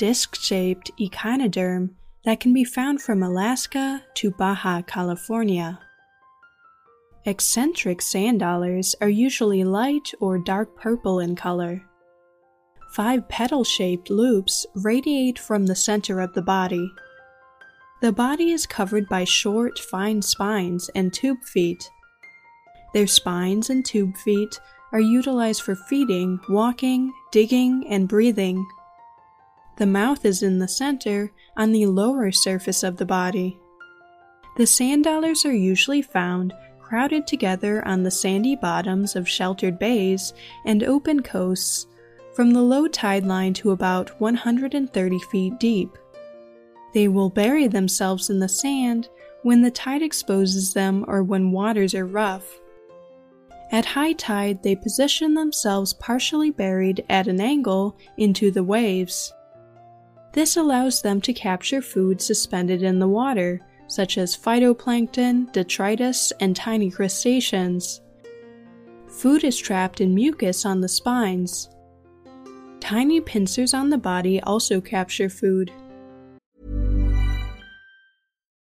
disc shaped echinoderm that can be found from Alaska to Baja California. Eccentric sand dollars are usually light or dark purple in color. Five petal shaped loops radiate from the center of the body. The body is covered by short, fine spines and tube feet. Their spines and tube feet are utilized for feeding, walking, digging, and breathing. The mouth is in the center on the lower surface of the body. The sand dollars are usually found crowded together on the sandy bottoms of sheltered bays and open coasts from the low tide line to about 130 feet deep. They will bury themselves in the sand when the tide exposes them or when waters are rough. At high tide, they position themselves partially buried at an angle into the waves. This allows them to capture food suspended in the water, such as phytoplankton, detritus, and tiny crustaceans. Food is trapped in mucus on the spines. Tiny pincers on the body also capture food.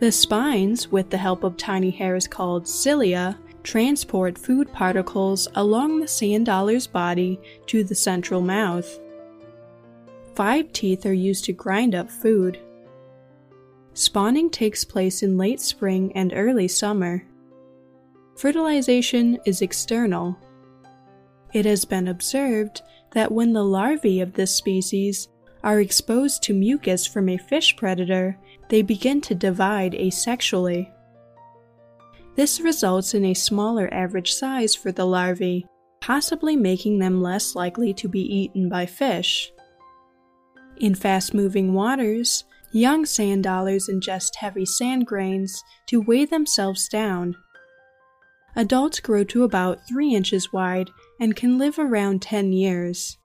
The spines, with the help of tiny hairs called cilia, transport food particles along the sand dollar's body to the central mouth. Five teeth are used to grind up food. Spawning takes place in late spring and early summer. Fertilization is external. It has been observed that when the larvae of this species are exposed to mucus from a fish predator, they begin to divide asexually. This results in a smaller average size for the larvae, possibly making them less likely to be eaten by fish. In fast moving waters, young sand dollars ingest heavy sand grains to weigh themselves down. Adults grow to about 3 inches wide and can live around 10 years.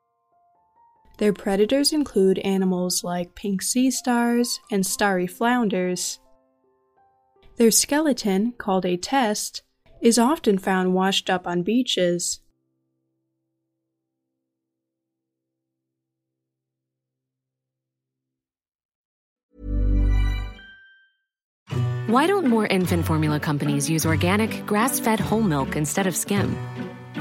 Their predators include animals like pink sea stars and starry flounders. Their skeleton, called a test, is often found washed up on beaches. Why don't more infant formula companies use organic, grass fed whole milk instead of skim?